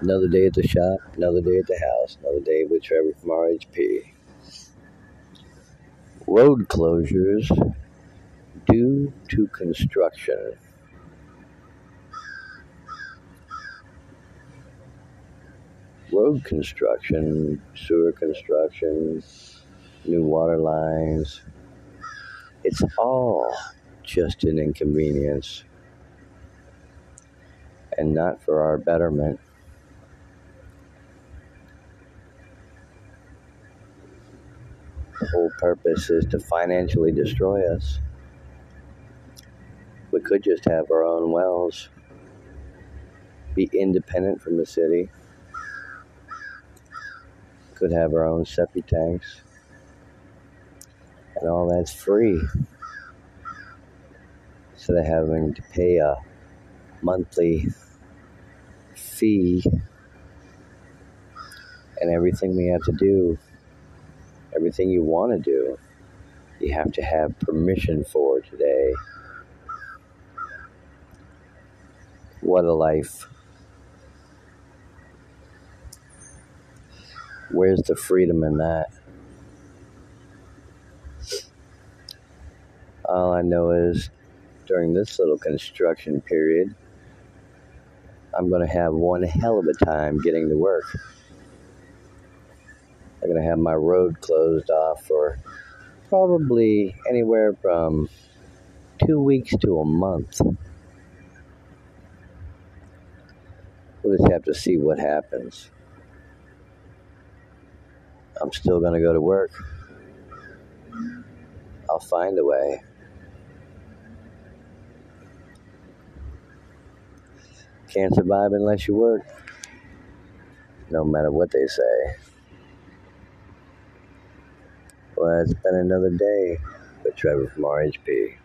Another day at the shop, another day at the house, another day with Trevor from RHP. Road closures due to construction. Road construction, sewer construction, new water lines. It's all just an inconvenience and not for our betterment. The whole purpose is to financially destroy us. We could just have our own wells, be independent from the city, could have our own septic tanks, and all that's free. Instead of having to pay a monthly fee and everything we have to do, everything you want to do, you have to have permission for today. What a life. Where's the freedom in that? All I know is during this little construction period, I'm going to have one hell of a time getting to work. I'm going to have my road closed off for probably anywhere from two weeks to a month. We'll just have to see what happens. I'm still going to go to work. I'll find a way. Can't survive unless you work, no matter what they say. Well, it's been another day with Trevor from RHP.